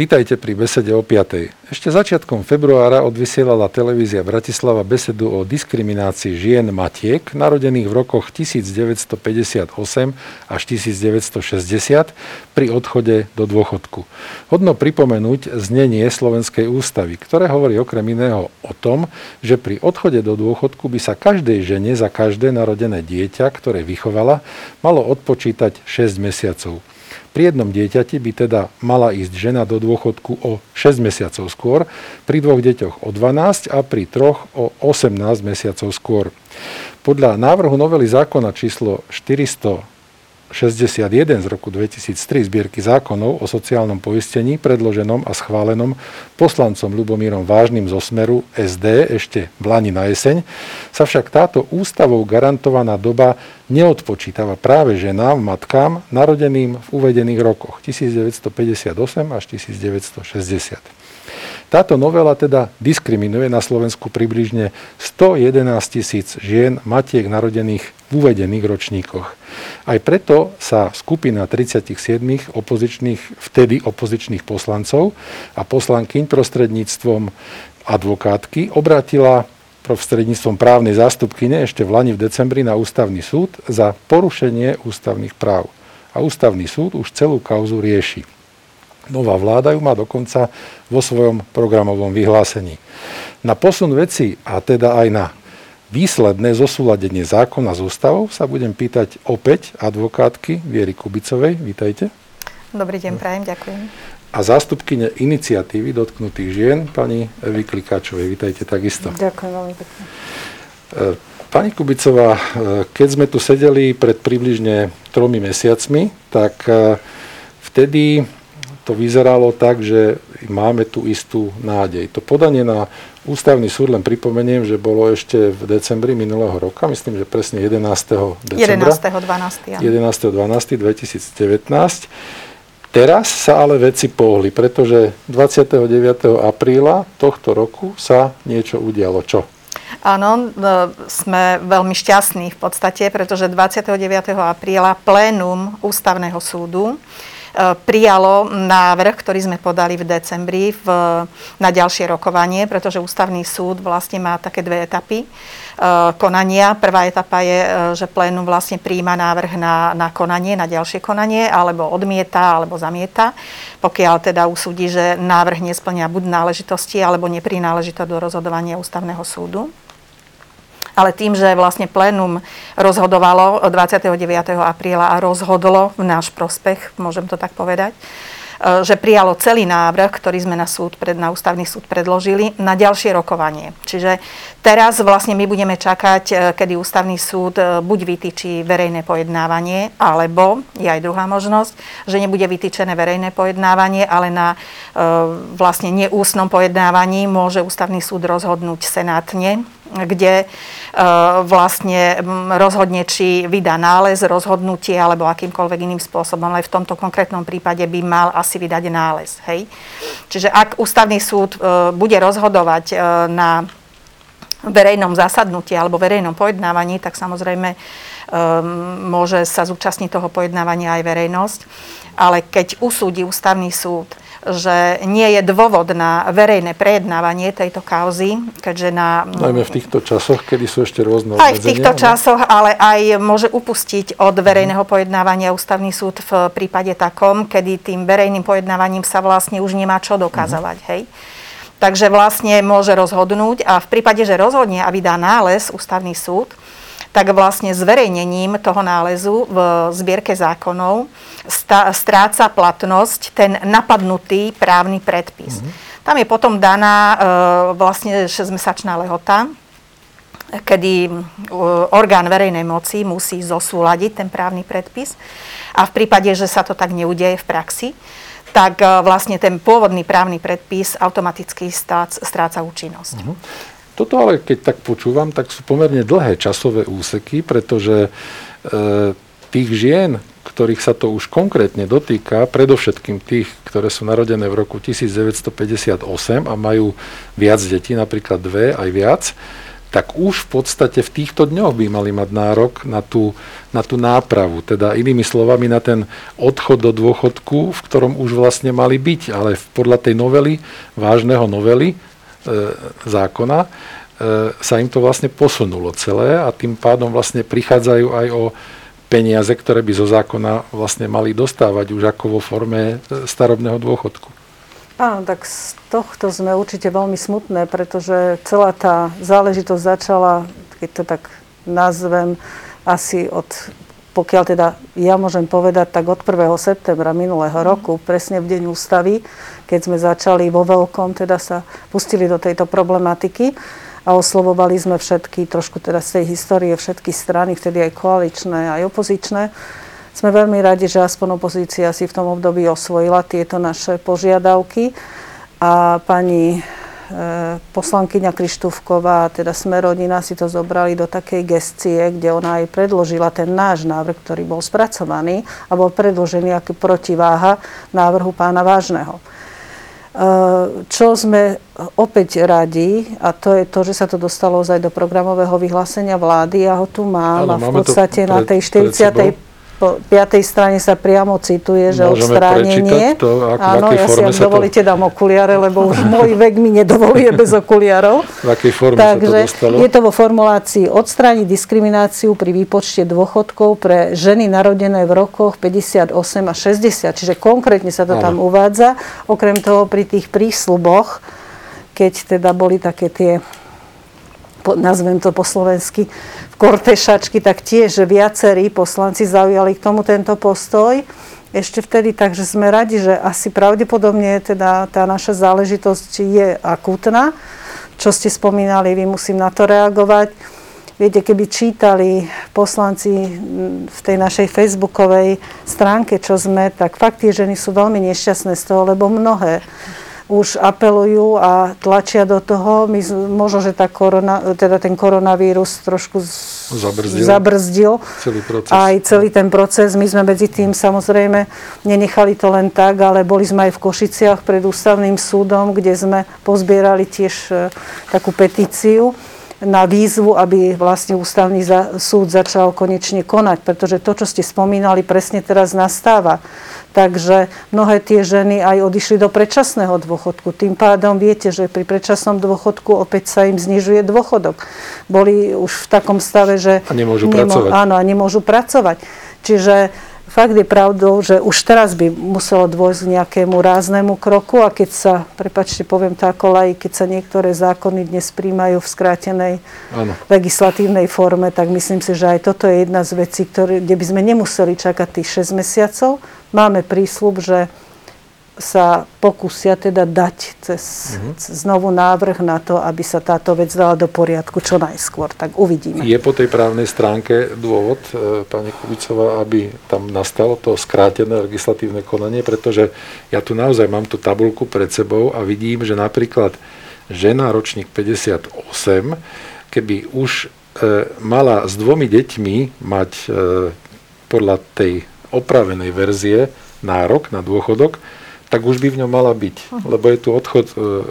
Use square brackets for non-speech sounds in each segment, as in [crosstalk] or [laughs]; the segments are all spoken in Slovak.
Vítajte pri besede o 5. Ešte začiatkom februára odvysielala televízia Bratislava besedu o diskriminácii žien matiek, narodených v rokoch 1958 až 1960 pri odchode do dôchodku. Hodno pripomenúť znenie Slovenskej ústavy, ktoré hovorí okrem iného o tom, že pri odchode do dôchodku by sa každej žene za každé narodené dieťa, ktoré vychovala, malo odpočítať 6 mesiacov. Pri jednom dieťati by teda mala ísť žena do dôchodku o 6 mesiacov skôr, pri dvoch deťoch o 12 a pri troch o 18 mesiacov skôr. Podľa návrhu novely zákona číslo 400 61 z roku 2003 zbierky zákonov o sociálnom poistení predloženom a schválenom poslancom Ľubomírom Vážnym zo Smeru SD ešte v Lani na jeseň, sa však táto ústavou garantovaná doba neodpočítava práve ženám, matkám, narodeným v uvedených rokoch 1958 až 1960. Táto novela teda diskriminuje na Slovensku približne 111 tisíc žien matiek narodených v uvedených ročníkoch. Aj preto sa skupina 37 opozičných, vtedy opozičných poslancov a poslankyň prostredníctvom advokátky obratila prostredníctvom právnej zástupkyne ešte v Lani v decembri na ústavný súd za porušenie ústavných práv. A ústavný súd už celú kauzu rieši. Nová vláda ju má dokonca vo svojom programovom vyhlásení. Na posun veci a teda aj na výsledné zosúladenie zákona s ústavou sa budem pýtať opäť advokátky Viery Kubicovej. Vítajte. Dobrý deň, prajem, ďakujem. A zástupkyne iniciatívy dotknutých žien, pani Evy Klikáčovej. Vítajte takisto. Ďakujem veľmi pekne. E, pani Kubicová, e, keď sme tu sedeli pred približne tromi mesiacmi, tak e, vtedy to vyzeralo tak, že máme tu istú nádej. To podanie na ústavný súd, len pripomeniem, že bolo ešte v decembri minulého roka, myslím, že presne 11. decembra. 11. 12. 11. 12. 2019. Teraz sa ale veci pohli, pretože 29. apríla tohto roku sa niečo udialo. Čo? Áno, e, sme veľmi šťastní v podstate, pretože 29. apríla plénum ústavného súdu prijalo návrh, ktorý sme podali v decembri v, na ďalšie rokovanie, pretože ústavný súd vlastne má také dve etapy e, konania. Prvá etapa je, e, že plénum vlastne príjma návrh na, na konanie, na ďalšie konanie, alebo odmieta, alebo zamieta, pokiaľ teda usúdi, že návrh nesplňa buď náležitosti, alebo neprináležito do rozhodovania ústavného súdu ale tým, že vlastne plénum rozhodovalo 29. apríla a rozhodlo v náš prospech, môžem to tak povedať, e, že prijalo celý návrh, ktorý sme na, súd, na ústavný súd predložili, na ďalšie rokovanie. Čiže teraz vlastne my budeme čakať, e, kedy ústavný súd e, buď vytýči verejné pojednávanie, alebo je aj druhá možnosť, že nebude vytýčené verejné pojednávanie, ale na vlastne neústnom pojednávaní môže ústavný súd rozhodnúť senátne kde e, vlastne rozhodne, či vydá nález, rozhodnutie alebo akýmkoľvek iným spôsobom. Ale v tomto konkrétnom prípade by mal asi vydať nález. Hej? Čiže ak ústavný súd e, bude rozhodovať e, na verejnom zasadnutí alebo verejnom pojednávaní, tak samozrejme môže sa zúčastniť toho pojednávania aj verejnosť. Ale keď usúdi ústavný súd, že nie je dôvod na verejné prejednávanie tejto kauzy, keďže na... Najmä v týchto časoch, kedy sú ešte rôzne Aj v týchto ne? časoch, ale aj môže upustiť od verejného pojednávania ústavný súd v prípade takom, kedy tým verejným pojednávaním sa vlastne už nemá čo dokazovať. Uh-huh. Hej? Takže vlastne môže rozhodnúť a v prípade, že rozhodne a vydá nález ústavný súd, tak vlastne zverejnením toho nálezu v zbierke zákonov stráca platnosť ten napadnutý právny predpis. Mm-hmm. Tam je potom daná e, vlastne 6-mesačná lehota, kedy e, orgán verejnej moci musí zosúľadiť ten právny predpis a v prípade, že sa to tak neudeje v praxi, tak e, vlastne ten pôvodný právny predpis automaticky stráca účinnosť. Mm-hmm. Toto ale, keď tak počúvam, tak sú pomerne dlhé časové úseky, pretože e, tých žien, ktorých sa to už konkrétne dotýka, predovšetkým tých, ktoré sú narodené v roku 1958 a majú viac detí, napríklad dve aj viac, tak už v podstate v týchto dňoch by mali mať nárok na tú, na tú nápravu. Teda inými slovami na ten odchod do dôchodku, v ktorom už vlastne mali byť. Ale podľa tej novely, vážneho novely zákona, e, sa im to vlastne posunulo celé a tým pádom vlastne prichádzajú aj o peniaze, ktoré by zo zákona vlastne mali dostávať už ako vo forme e, starobného dôchodku. Áno, tak z tohto sme určite veľmi smutné, pretože celá tá záležitosť začala, keď to tak nazvem, asi od, pokiaľ teda ja môžem povedať, tak od 1. septembra minulého mhm. roku, presne v deň ústavy, keď sme začali vo veľkom, teda sa pustili do tejto problematiky a oslovovali sme všetky, trošku teda z tej histórie, všetky strany, vtedy aj koaličné, aj opozičné, sme veľmi radi, že aspoň opozícia si v tom období osvojila tieto naše požiadavky a pani e, poslankyňa Krištúvková, teda Smerodina si to zobrali do takej gestie, kde ona aj predložila ten náš návrh, ktorý bol spracovaný a bol predložený ako protiváha návrhu pána Vážneho. Čo sme opäť radi, a to je to, že sa to dostalo aj do programového vyhlásenia vlády. Ja ho tu mám ano, a v podstate na tej 40 po piatej strane sa priamo cituje, že Môžeme odstránenie. To, ako, Áno, ja si, ak dovolíte, to... dám okuliare, lebo už môj vek mi nedovoluje [laughs] bez okuliarov. V akej forme Takže sa to dostalo? je to vo formulácii odstrániť diskrimináciu pri výpočte dôchodkov pre ženy narodené v rokoch 58 a 60. Čiže konkrétne sa to Áno. tam uvádza. Okrem toho pri tých prísľuboch, keď teda boli také tie nazvem to po slovensky, v kortešačky, tak tiež viacerí poslanci zaujali k tomu tento postoj. Ešte vtedy, takže sme radi, že asi pravdepodobne teda tá naša záležitosť je akútna. Čo ste spomínali, vy musím na to reagovať. Viete, keby čítali poslanci v tej našej facebookovej stránke, čo sme, tak fakt tie ženy sú veľmi nešťastné z toho, lebo mnohé už apelujú a tlačia do toho. My, možno, že tá korona, teda ten koronavírus trošku zabrzdil, zabrzdil celý proces. aj celý ten proces. My sme medzi tým samozrejme nenechali to len tak, ale boli sme aj v Košiciach pred ústavným súdom, kde sme pozbierali tiež e, takú petíciu na výzvu, aby vlastne ústavný súd začal konečne konať, pretože to, čo ste spomínali, presne teraz nastáva Takže mnohé tie ženy aj odišli do predčasného dôchodku. Tým pádom viete, že pri predčasnom dôchodku opäť sa im znižuje dôchodok. Boli už v takom stave, že... A nemôžu nemo, pracovať. Áno, a nemôžu pracovať. Čiže fakt je pravdou, že už teraz by muselo dôjsť k nejakému ráznemu kroku a keď sa, prepačte, poviem to ako laj, keď sa niektoré zákony dnes príjmajú v skrátenej ano. legislatívnej forme, tak myslím si, že aj toto je jedna z vecí, ktoré, kde by sme nemuseli čakať tých 6 mesiacov. Máme prísľub, že sa pokúsia teda dať cez, mm-hmm. znovu návrh na to, aby sa táto vec dala do poriadku čo najskôr. Tak uvidíme. Je po tej právnej stránke dôvod, e, pani Kubicová, aby tam nastalo to skrátené legislatívne konanie, pretože ja tu naozaj mám tú tabulku pred sebou a vidím, že napríklad žena ročník 58, keby už e, mala s dvomi deťmi mať e, podľa tej opravenej verzie nárok na dôchodok, tak už by v ňom mala byť. Lebo je tu odchod, e,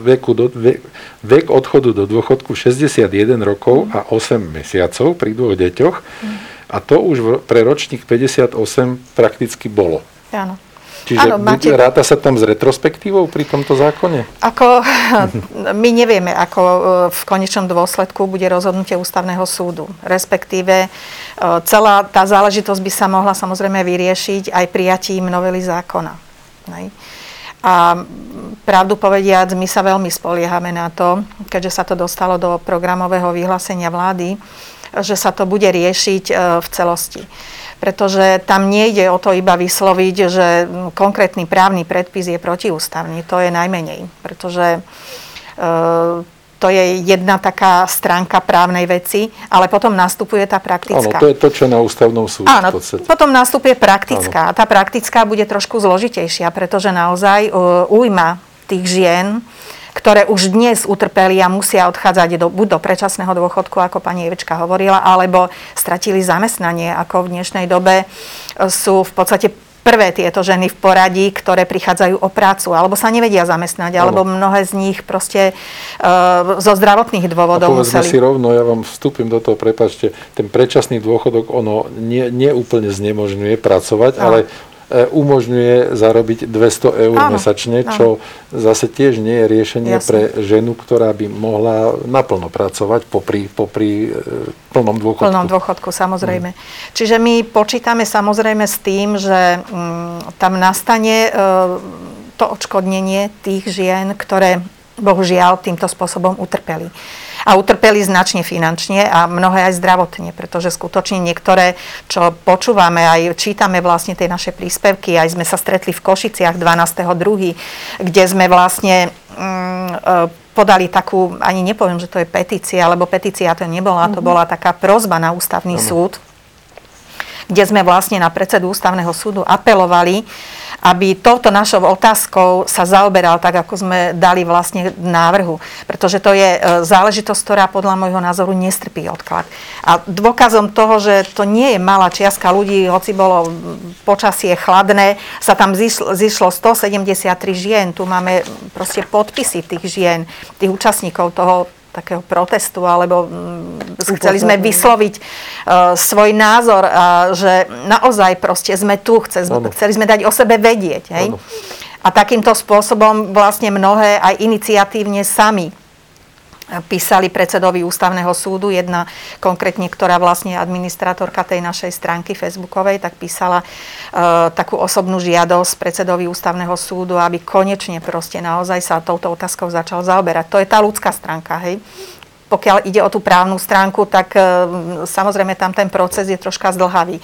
veku do, vek, vek odchodu do dôchodku 61 rokov a 8 mesiacov pri dvoch deťoch. A to už pre ročník 58 prakticky bolo. Áno. Čiže Áno, máte... ráta sa tam s retrospektívou pri tomto zákone? Ako, [laughs] my nevieme, ako e, v konečnom dôsledku bude rozhodnutie ústavného súdu. Respektíve e, celá tá záležitosť by sa mohla samozrejme vyriešiť aj prijatím novely zákona. Nej. A pravdu povediac, my sa veľmi spoliehame na to, keďže sa to dostalo do programového vyhlásenia vlády, že sa to bude riešiť e, v celosti. Pretože tam nejde o to iba vysloviť, že konkrétny právny predpis je protiústavný. To je najmenej. Pretože e, to je jedna taká stránka právnej veci, ale potom nastupuje tá praktická. Áno, to je to, čo na ústavnom súde Áno, potom nastupuje praktická. Áno. A tá praktická bude trošku zložitejšia, pretože naozaj uh, ujma tých žien, ktoré už dnes utrpeli a musia odchádzať do, buď do predčasného dôchodku, ako pani Evečka hovorila, alebo stratili zamestnanie, ako v dnešnej dobe sú v podstate prvé tieto ženy v poradí, ktoré prichádzajú o prácu, alebo sa nevedia zamestnať, alebo mnohé z nich proste uh, zo zdravotných dôvodov a museli... si rovno, ja vám vstúpim do toho, prepačte, ten predčasný dôchodok, ono nie, nie úplne znemožňuje pracovať, no. ale E, umožňuje zarobiť 200 eur áno, mesačne, čo áno. zase tiež nie je riešenie Jasne. pre ženu, ktorá by mohla naplno pracovať popri, popri e, plnom dôchodku. Plnom dôchodku, samozrejme. Hmm. Čiže my počítame samozrejme s tým, že mm, tam nastane e, to odškodnenie tých žien, ktoré bohužiaľ týmto spôsobom utrpeli a utrpeli značne finančne a mnohé aj zdravotne, pretože skutočne niektoré, čo počúvame, aj čítame vlastne tie naše príspevky, aj sme sa stretli v Košiciach 12.2., kde sme vlastne mm, e, podali takú, ani nepoviem, že to je petícia, lebo petícia to nebola, to mhm. bola taká prozba na ústavný mm-hmm. súd, kde sme vlastne na predsedu ústavného súdu apelovali, aby touto našou otázkou sa zaoberal tak, ako sme dali vlastne návrhu. Pretože to je e, záležitosť, ktorá podľa môjho názoru nestrpí odklad. A dôkazom toho, že to nie je malá čiastka ľudí, hoci bolo počasie chladné, sa tam zišlo, zišlo 173 žien. Tu máme proste podpisy tých žien, tých účastníkov toho takého protestu, alebo mm, chceli sme vysloviť uh, svoj názor, uh, že naozaj proste sme tu, chce, chceli sme dať o sebe vedieť. Hej? A takýmto spôsobom vlastne mnohé aj iniciatívne sami písali predsedovi ústavného súdu. Jedna konkrétne, ktorá vlastne administratorka tej našej stránky facebookovej, tak písala e, takú osobnú žiadosť predsedovi ústavného súdu, aby konečne proste naozaj sa touto otázkou začal zaoberať. To je tá ľudská stránka, hej. Pokiaľ ide o tú právnu stránku, tak e, samozrejme tam ten proces je troška zdlhavý.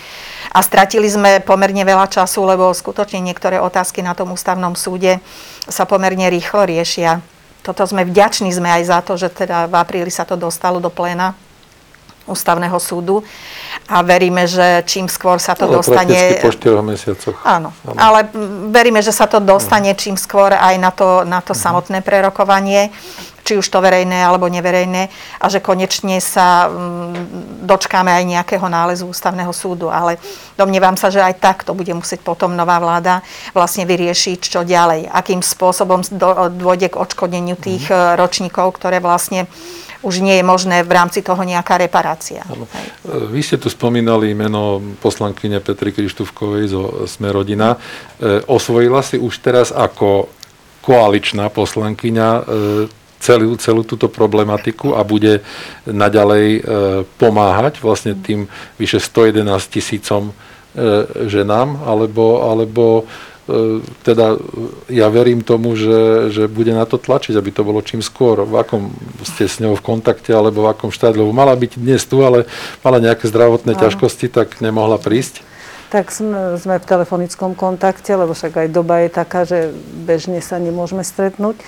A stratili sme pomerne veľa času, lebo skutočne niektoré otázky na tom ústavnom súde sa pomerne rýchlo riešia toto sme vďační sme aj za to, že teda v apríli sa to dostalo do pléna ústavného súdu a veríme, že čím skôr sa to ale dostane... po 4 mesiacoch. Áno, áno, ale veríme, že sa to dostane čím skôr aj na to, na to uh-huh. samotné prerokovanie, či už to verejné alebo neverejné a že konečne sa mm, dočkáme aj nejakého nálezu ústavného súdu. Ale domnievam sa, že aj tak to bude musieť potom nová vláda vlastne vyriešiť, čo ďalej. Akým spôsobom dôjde k odškodneniu tých uh-huh. ročníkov, ktoré vlastne už nie je možné v rámci toho nejaká reparácia. Ano. Vy ste tu spomínali meno poslankyne Petry Krištúvkovej zo Smerodina. E, osvojila si už teraz ako koaličná poslankyňa e, celú, celú túto problematiku a bude naďalej e, pomáhať vlastne tým vyše 111 tisícom ženám, alebo, alebo E, teda ja verím tomu, že, že bude na to tlačiť, aby to bolo čím skôr. V akom ste s ňou v kontakte, alebo v akom lebo mala byť dnes tu, ale mala nejaké zdravotné Áno. ťažkosti, tak nemohla prísť. Tak sme, sme v telefonickom kontakte, lebo však aj doba je taká, že bežne sa nemôžeme stretnúť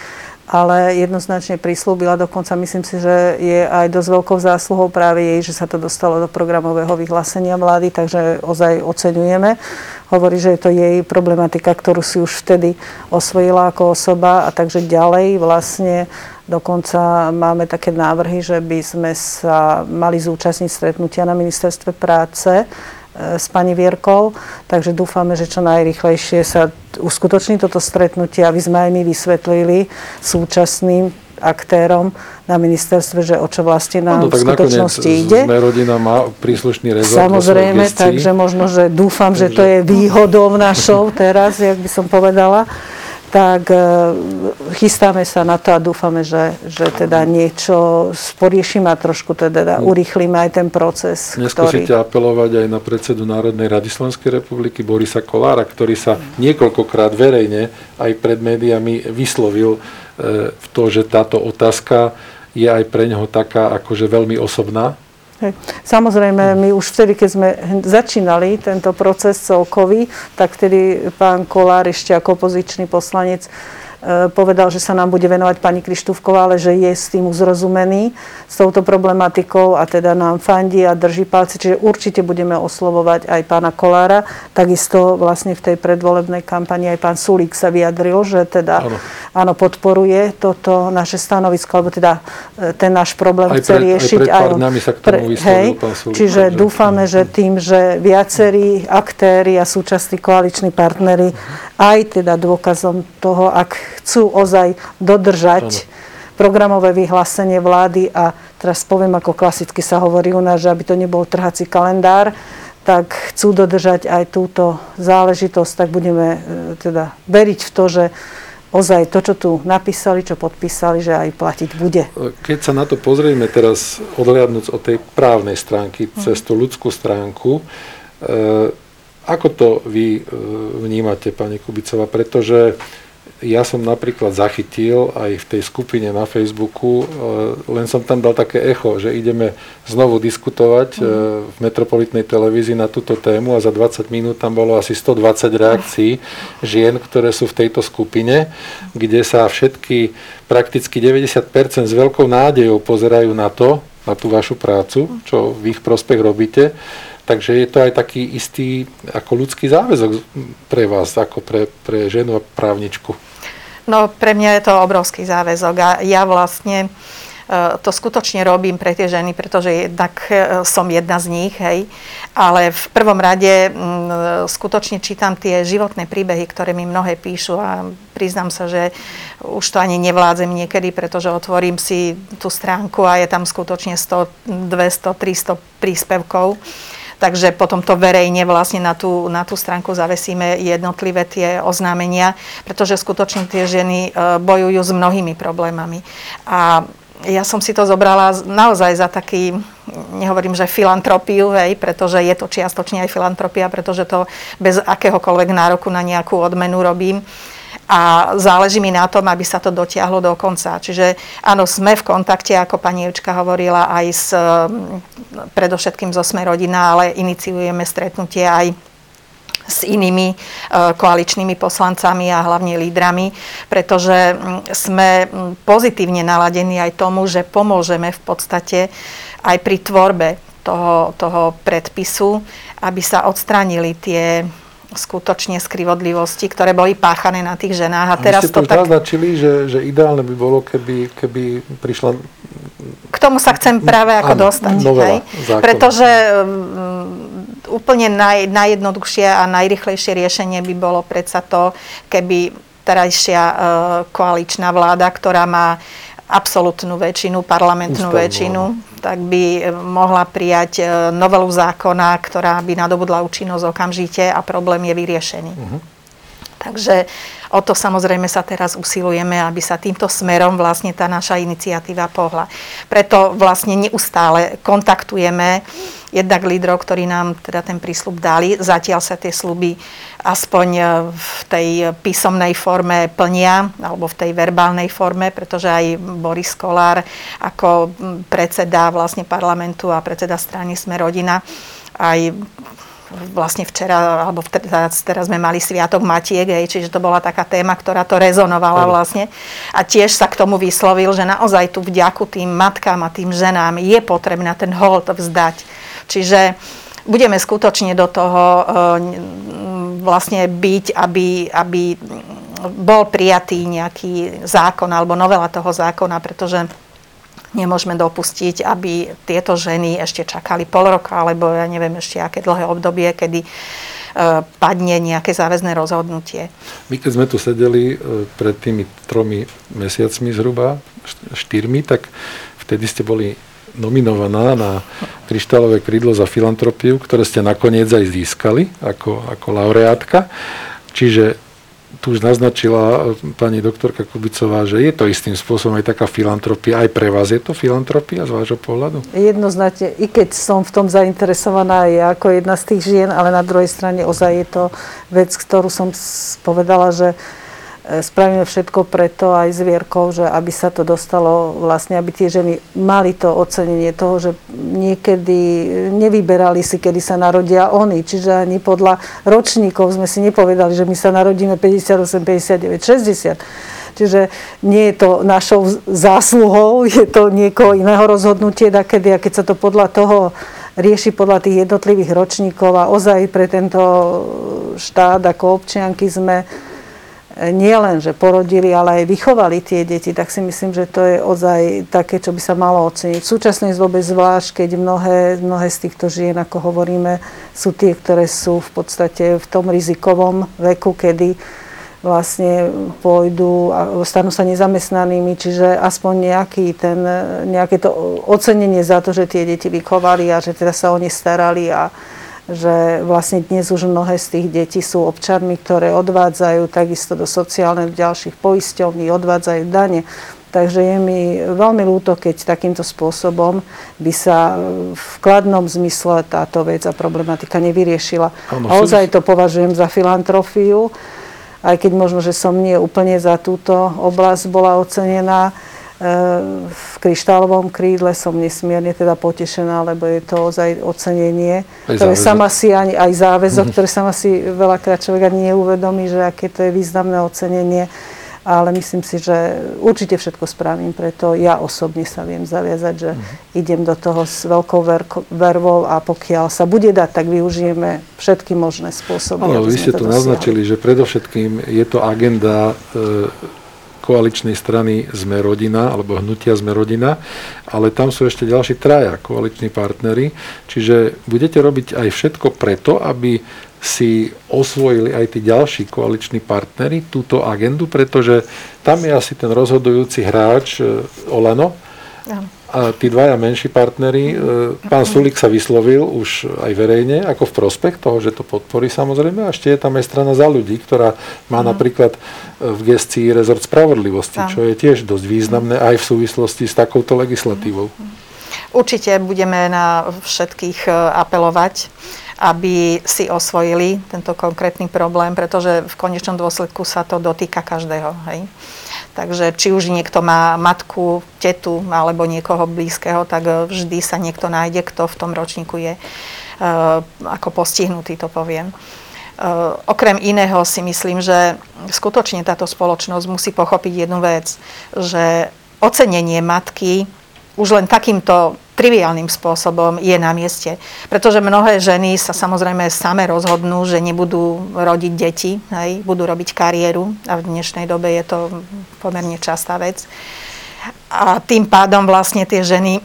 ale jednoznačne prislúbila, dokonca myslím si, že je aj dosť veľkou zásluhou práve jej, že sa to dostalo do programového vyhlásenia vlády, takže ozaj oceňujeme. Hovorí, že je to jej problematika, ktorú si už vtedy osvojila ako osoba. A takže ďalej vlastne Dokonca máme také návrhy, že by sme sa mali zúčastniť stretnutia na ministerstve práce s pani Vierkou, takže dúfame, že čo najrychlejšie sa uskutoční toto stretnutie, aby sme aj my vysvetlili súčasným aktérom na ministerstve, že o čo vlastne nám no, v skutočnosti ide. Rodina má príslušný rezort Samozrejme, takže možno, že dúfam, takže... že to je výhodou našou teraz, jak by som povedala tak e, chystáme sa na to a dúfame, že, že teda niečo poriešime a trošku teda no. urýchlime aj ten proces. Neskúsite ktorý... apelovať aj na predsedu Národnej rady Slovenskej republiky Borisa Kolára, ktorý sa niekoľkokrát verejne aj pred médiami vyslovil e, v to, že táto otázka je aj pre neho taká akože veľmi osobná Hej. Samozrejme, my už vtedy, keď sme začínali tento proces celkový, tak vtedy pán Kolár ešte ako opozičný poslanec povedal, že sa nám bude venovať pani Krištúvková, ale že je s tým uzrozumený s touto problematikou a teda nám fandí a drží palce, čiže určite budeme oslovovať aj pána Kolára. Takisto vlastne v tej predvolebnej kampani aj pán Sulík sa vyjadril, že teda áno, áno podporuje toto naše stanovisko, alebo teda e, ten náš problém aj chce riešiť. Aj pred pár sa k tomu pre, hej, pán Sulík. Čiže že... dúfame, že tým, že viacerí aktéry a súčasní koaliční partnery aj teda dôkazom toho, ak chcú ozaj dodržať ano. programové vyhlásenie vlády a teraz poviem, ako klasicky sa hovorí u nás, že aby to nebol trhací kalendár, tak chcú dodržať aj túto záležitosť, tak budeme e, teda veriť v to, že ozaj to, čo tu napísali, čo podpísali, že aj platiť bude. Keď sa na to pozrieme teraz, odhľadnúť od tej právnej stránky, mm. cez tú ľudskú stránku, e, ako to vy e, vnímate, pani Kubicová? Pretože ja som napríklad zachytil aj v tej skupine na Facebooku, e, len som tam dal také echo, že ideme znovu diskutovať mm. v metropolitnej televízii na túto tému a za 20 minút tam bolo asi 120 reakcií žien, ktoré sú v tejto skupine, kde sa všetky, prakticky 90% s veľkou nádejou pozerajú na to, na tú vašu prácu, čo v ich prospech robíte Takže je to aj taký istý ako ľudský záväzok pre vás, ako pre, pre ženu a právničku. No pre mňa je to obrovský záväzok a ja vlastne e, to skutočne robím pre tie ženy, pretože jednak e, som jedna z nich, hej. Ale v prvom rade skutočne čítam tie životné príbehy, ktoré mi mnohé píšu a priznám sa, že už to ani nevládzem niekedy, pretože otvorím si tú stránku a je tam skutočne 100, 200, 300 príspevkov takže potom to verejne vlastne na tú, na tú stránku zavesíme jednotlivé tie oznámenia, pretože skutočne tie ženy e, bojujú s mnohými problémami. A ja som si to zobrala naozaj za taký, nehovorím, že filantropiu, hej, pretože je to čiastočne aj filantropia, pretože to bez akéhokoľvek nároku na nejakú odmenu robím a záleží mi na tom, aby sa to dotiahlo do konca. Čiže áno, sme v kontakte, ako pani Evčka hovorila, aj s, predovšetkým zo Sme rodina, ale iniciujeme stretnutie aj s inými e, koaličnými poslancami a hlavne lídrami, pretože sme pozitívne naladení aj tomu, že pomôžeme v podstate aj pri tvorbe toho, toho predpisu, aby sa odstránili tie skutočne skrivodlivosti, ktoré boli páchané na tých ženách. A, a teraz ste to tak... naznačili, že, že ideálne by bolo, keby, keby prišla... K tomu sa chcem práve ako áno, dostať. Hej? Pretože um, úplne naj, najjednoduchšie a najrychlejšie riešenie by bolo predsa to, keby terajšia uh, koaličná vláda, ktorá má absolútnu väčšinu, parlamentnú Ústavnú, väčšinu, tak by eh, mohla prijať eh, novelu zákona, ktorá by nadobudla účinnosť okamžite a problém je vyriešený. Uh-huh. Takže o to samozrejme sa teraz usilujeme, aby sa týmto smerom vlastne tá naša iniciatíva pohla. Preto vlastne neustále kontaktujeme jednak lídrov, ktorí nám teda ten prísľub dali. Zatiaľ sa tie sluby aspoň v tej písomnej forme plnia, alebo v tej verbálnej forme, pretože aj Boris Kolár ako predseda vlastne parlamentu a predseda strany Sme rodina aj vlastne včera, alebo teraz, teraz sme mali Sviatok Matiek, hej, čiže to bola taká téma, ktorá to rezonovala vlastne. A tiež sa k tomu vyslovil, že naozaj tu vďaku tým matkám a tým ženám je potrebné ten hold vzdať. Čiže budeme skutočne do toho e, vlastne byť, aby, aby bol prijatý nejaký zákon alebo novela toho zákona, pretože Nemôžeme dopustiť, aby tieto ženy ešte čakali pol roka, alebo ja neviem ešte aké dlhé obdobie, kedy e, padne nejaké záväzné rozhodnutie. My keď sme tu sedeli e, pred tými tromi mesiacmi zhruba, štyrmi, tak vtedy ste boli nominovaná na kryštálové krídlo za filantropiu, ktoré ste nakoniec aj získali ako, ako laureátka. Čiže tu už naznačila pani doktorka Kubicová, že je to istým spôsobom aj taká filantropia. Aj pre vás je to filantropia z vášho pohľadu? Jednoznačne, i keď som v tom zainteresovaná ja ako jedna z tých žien, ale na druhej strane ozaj je to vec, ktorú som povedala, že E, spravíme všetko preto aj s Vierkou, že aby sa to dostalo vlastne, aby tie ženy mali to ocenenie toho, že niekedy nevyberali si, kedy sa narodia oni. Čiže ani podľa ročníkov sme si nepovedali, že my sa narodíme 58, 59, 60 Čiže nie je to našou zásluhou, [laughs] je to niekoho iného rozhodnutie, kedy, a keď sa to podľa toho rieši podľa tých jednotlivých ročníkov a ozaj pre tento štát ako občianky sme nie len, že porodili, ale aj vychovali tie deti, tak si myslím, že to je ozaj také, čo by sa malo oceniť. V súčasnej dobe zvlášť, keď mnohé, mnohé z týchto žien, ako hovoríme, sú tie, ktoré sú v podstate v tom rizikovom veku, kedy vlastne pôjdu a stanú sa nezamestnanými, čiže aspoň nejaký ten, nejaké to ocenenie za to, že tie deti vychovali a že teda sa o ne starali a, že vlastne dnes už mnohé z tých detí sú občanmi, ktoré odvádzajú takisto do sociálnych ďalších poisťovní, odvádzajú dane. Takže je mi veľmi ľúto, keď takýmto spôsobom by sa v kladnom zmysle táto vec a problematika nevyriešila. Ano, a ozaj to považujem za filantrofiu, aj keď možno, že som nie úplne za túto oblasť bola ocenená v kryštálovom krídle som nesmierne teda potešená, lebo je to ozaj ocenenie, aj ktoré záväzok. sama si ani, aj záväzok, mm-hmm. ktoré sama si veľakrát človek ani neuvedomí, že aké to je významné ocenenie. Ale myslím si, že určite všetko spravím, preto ja osobne sa viem zaviazať, že mm-hmm. idem do toho s veľkou verko, vervou a pokiaľ sa bude dať, tak využijeme všetky možné spôsoby. Áno, vy ste to naznačili, že predovšetkým je to agenda e, koaličnej strany Sme rodina, alebo hnutia Sme rodina, ale tam sú ešte ďalší traja koaliční partnery, čiže budete robiť aj všetko preto, aby si osvojili aj tí ďalší koaliční partnery túto agendu, pretože tam je asi ten rozhodujúci hráč e, Olano. Ja a tí dvaja menší partnery, e, pán Sulik sa vyslovil už aj verejne ako v prospech toho, že to podporí samozrejme. A ešte je tam aj strana za ľudí, ktorá má mm. napríklad e, v gestii rezort spravodlivosti, Tam. čo je tiež dosť významné aj v súvislosti s takouto legislatívou. Určite budeme na všetkých e, apelovať, aby si osvojili tento konkrétny problém, pretože v konečnom dôsledku sa to dotýka každého. Hej? Takže či už niekto má matku, tetu alebo niekoho blízkeho, tak e, vždy sa niekto nájde, kto v tom ročníku je e, ako postihnutý, to poviem. E, okrem iného si myslím, že skutočne táto spoločnosť musí pochopiť jednu vec, že ocenenie matky už len takýmto triviálnym spôsobom je na mieste. Pretože mnohé ženy sa samozrejme same rozhodnú, že nebudú rodiť deti, hej, budú robiť kariéru a v dnešnej dobe je to pomerne častá vec. A tým pádom vlastne tie ženy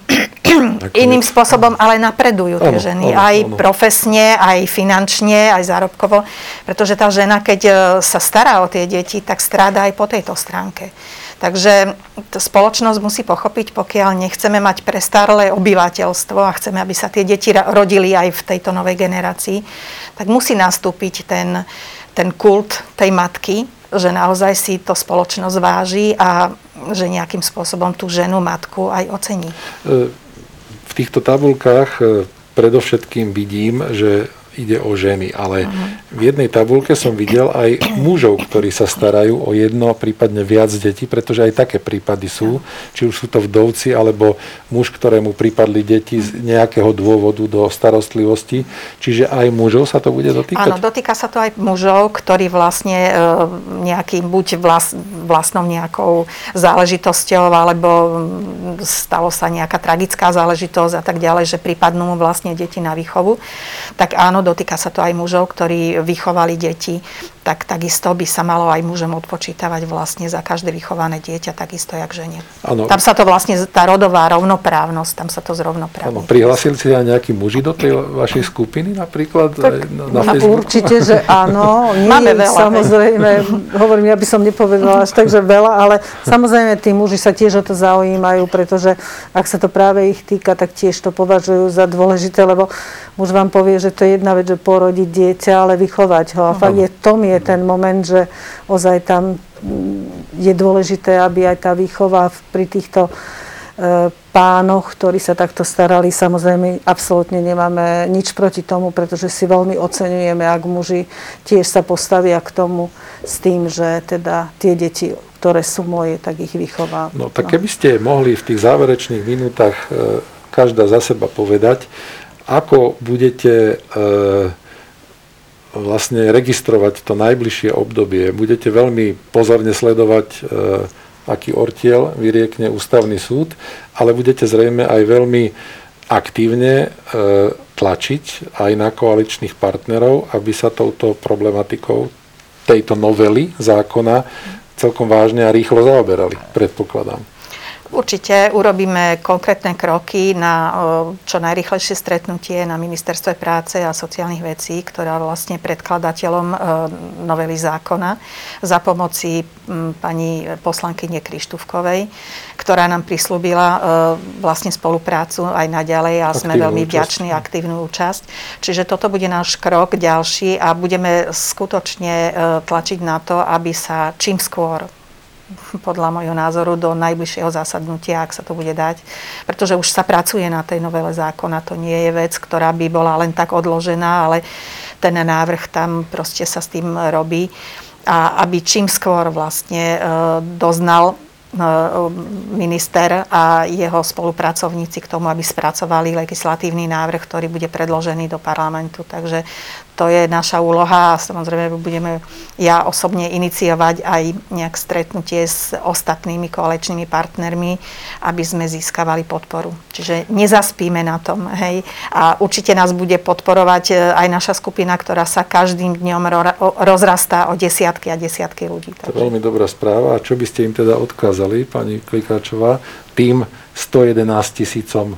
iným spôsobom ale napredujú tie ženy. Ano, aj ano. profesne, aj finančne, aj zárobkovo. Pretože tá žena, keď e, sa stará o tie deti, tak stráda aj po tejto stránke. Takže spoločnosť musí pochopiť, pokiaľ nechceme mať prestarlé obyvateľstvo a chceme, aby sa tie deti rodili aj v tejto novej generácii, tak musí nastúpiť ten, ten kult tej matky, že naozaj si to spoločnosť váži a že nejakým spôsobom tú ženu, matku aj ocení. E, v týchto tabulkách e, predovšetkým vidím, že ide o ženy, ale v jednej tabulke som videl aj mužov, ktorí sa starajú o jedno, prípadne viac detí, pretože aj také prípady sú, či už sú to vdovci, alebo muž, ktorému pripadli deti z nejakého dôvodu do starostlivosti. Čiže aj mužov sa to bude dotýkať? Áno, dotýka sa to aj mužov, ktorí vlastne e, nejakým, buď vlast, vlastnou nejakou záležitosťou, alebo stalo sa nejaká tragická záležitosť a tak ďalej, že pripadnú mu vlastne deti na výchovu. Tak áno, dotýka sa to aj mužov, ktorí vychovali deti tak takisto by sa malo aj mužom odpočítavať vlastne za každé vychované dieťa, takisto jak žene. Ano. Tam sa to vlastne, tá rodová rovnoprávnosť, tam sa to zrovnoprávne. Ano, si aj nejakí muži do tej vašej skupiny napríklad? Tak, na, na určite, že áno. [laughs] Nie, Máme veľa. Samozrejme, hovorím, ja by som nepovedala až tak, že veľa, ale samozrejme tí muži sa tiež o to zaujímajú, pretože ak sa to práve ich týka, tak tiež to považujú za dôležité, lebo muž vám povie, že to je jedna vec, že porodiť dieťa, ale vychovať ho. A fakt je, tom je je ten moment, že ozaj tam mm, je dôležité, aby aj tá výchova pri týchto e, pánoch, ktorí sa takto starali. Samozrejme, absolútne nemáme nič proti tomu, pretože si veľmi oceňujeme, ak muži tiež sa postavia k tomu s tým, že teda tie deti, ktoré sú moje, tak ich vychová. No tak keby ste mohli v tých záverečných minútach e, každá za seba povedať, ako budete e, vlastne registrovať to najbližšie obdobie. Budete veľmi pozorne sledovať, e, aký ortiel vyriekne ústavný súd, ale budete zrejme aj veľmi aktívne e, tlačiť aj na koaličných partnerov, aby sa touto problematikou tejto novely zákona celkom vážne a rýchlo zaoberali, predpokladám. Určite urobíme konkrétne kroky na čo najrychlejšie stretnutie na Ministerstve práce a sociálnych vecí, ktorá vlastne predkladateľom novely zákona za pomoci pani poslankyne Krištúvkovej, ktorá nám prislúbila vlastne spoluprácu aj naďalej a sme veľmi vďační aktívnu účasť. Čiže toto bude náš krok ďalší a budeme skutočne tlačiť na to, aby sa čím skôr podľa môjho názoru do najbližšieho zasadnutia, ak sa to bude dať. Pretože už sa pracuje na tej novele zákona. To nie je vec, ktorá by bola len tak odložená, ale ten návrh tam proste sa s tým robí. A aby čím skôr vlastne e, doznal e, minister a jeho spolupracovníci k tomu, aby spracovali legislatívny návrh, ktorý bude predložený do parlamentu. Takže to je naša úloha a samozrejme budeme ja osobne iniciovať aj nejak stretnutie s ostatnými koaličnými partnermi, aby sme získavali podporu. Čiže nezaspíme na tom. Hej. A určite nás bude podporovať e, aj naša skupina, ktorá sa každým dňom rozrastá o desiatky a desiatky ľudí. To je veľmi dobrá správa. A čo by ste im teda odkázali, pani Klikáčová, tým 111 tisícom e,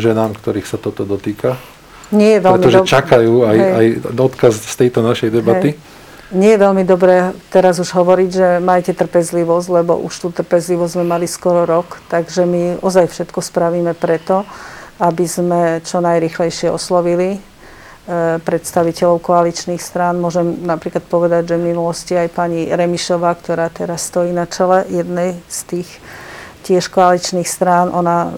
ženám, ktorých sa toto dotýka? Nie je veľmi Pretože dob- čakajú aj, aj odkaz z tejto našej debaty. Hej. Nie je veľmi dobré teraz už hovoriť, že majte trpezlivosť, lebo už tú trpezlivosť sme mali skoro rok, takže my ozaj všetko spravíme preto, aby sme čo najrychlejšie oslovili e, predstaviteľov koaličných strán. Môžem napríklad povedať, že v minulosti aj pani Remišová, ktorá teraz stojí na čele jednej z tých tiež koaličných strán, ona e,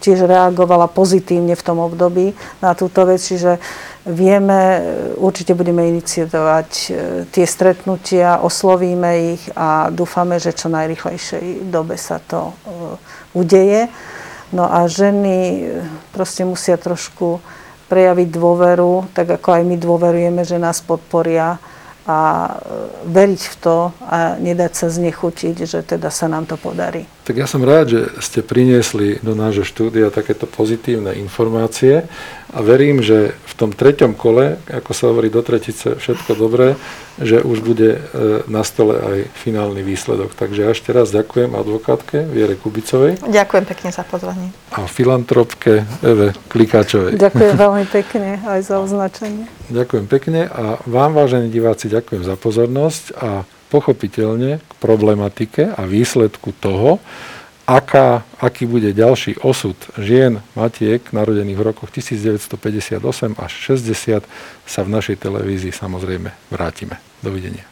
tiež reagovala pozitívne v tom období na túto vec, čiže vieme, e, určite budeme iniciovať e, tie stretnutia, oslovíme ich a dúfame, že čo najrychlejšej dobe sa to udeje. No a ženy proste musia trošku prejaviť dôveru, tak ako aj my dôverujeme, že nás podporia a veriť v to a nedať sa znechutiť, že teda sa nám to podarí. Tak ja som rád, že ste priniesli do nášho štúdia takéto pozitívne informácie a verím, že v tom treťom kole, ako sa hovorí do tretice, všetko dobré, že už bude e, na stole aj finálny výsledok. Takže ja ešte raz ďakujem advokátke Viere Kubicovej. Ďakujem pekne za pozvanie. A filantropke Eve Klikáčovej. Ďakujem [laughs] veľmi pekne aj za označenie. Ďakujem pekne a vám, vážení diváci, ďakujem za pozornosť a pochopiteľne k problematike a výsledku toho, aká, aký bude ďalší osud žien matiek narodených v rokoch 1958 až 60 sa v našej televízii samozrejme vrátime. Dovidenia.